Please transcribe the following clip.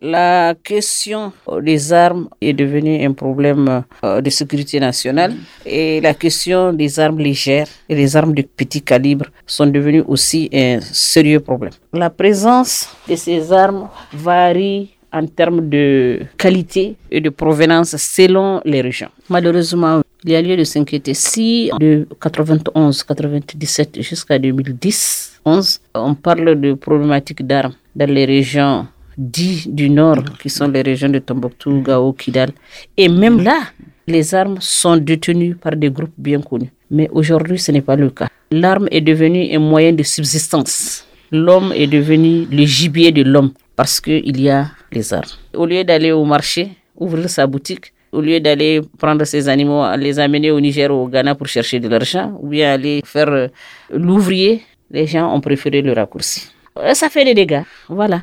La question des armes est devenue un problème euh, de sécurité nationale et la question des armes légères et les armes de petit calibre sont devenues aussi un sérieux problème. La présence de ces armes varie en termes de qualité et de provenance selon les régions. Malheureusement, il y a lieu de s'inquiéter si de 91, 97 jusqu'à 2010, 11, on parle de problématiques d'armes dans les régions dites du nord, qui sont les régions de Tombouctou, Gao, Kidal. Et même là, les armes sont détenues par des groupes bien connus. Mais aujourd'hui, ce n'est pas le cas. L'arme est devenue un moyen de subsistance. L'homme est devenu le gibier de l'homme parce qu'il y a les armes. Au lieu d'aller au marché, ouvrir sa boutique, au lieu d'aller prendre ses animaux, les amener au Niger ou au Ghana pour chercher de l'argent, ou bien aller faire euh, l'ouvrier, les gens ont préféré le raccourci. Ça fait des dégâts, voilà.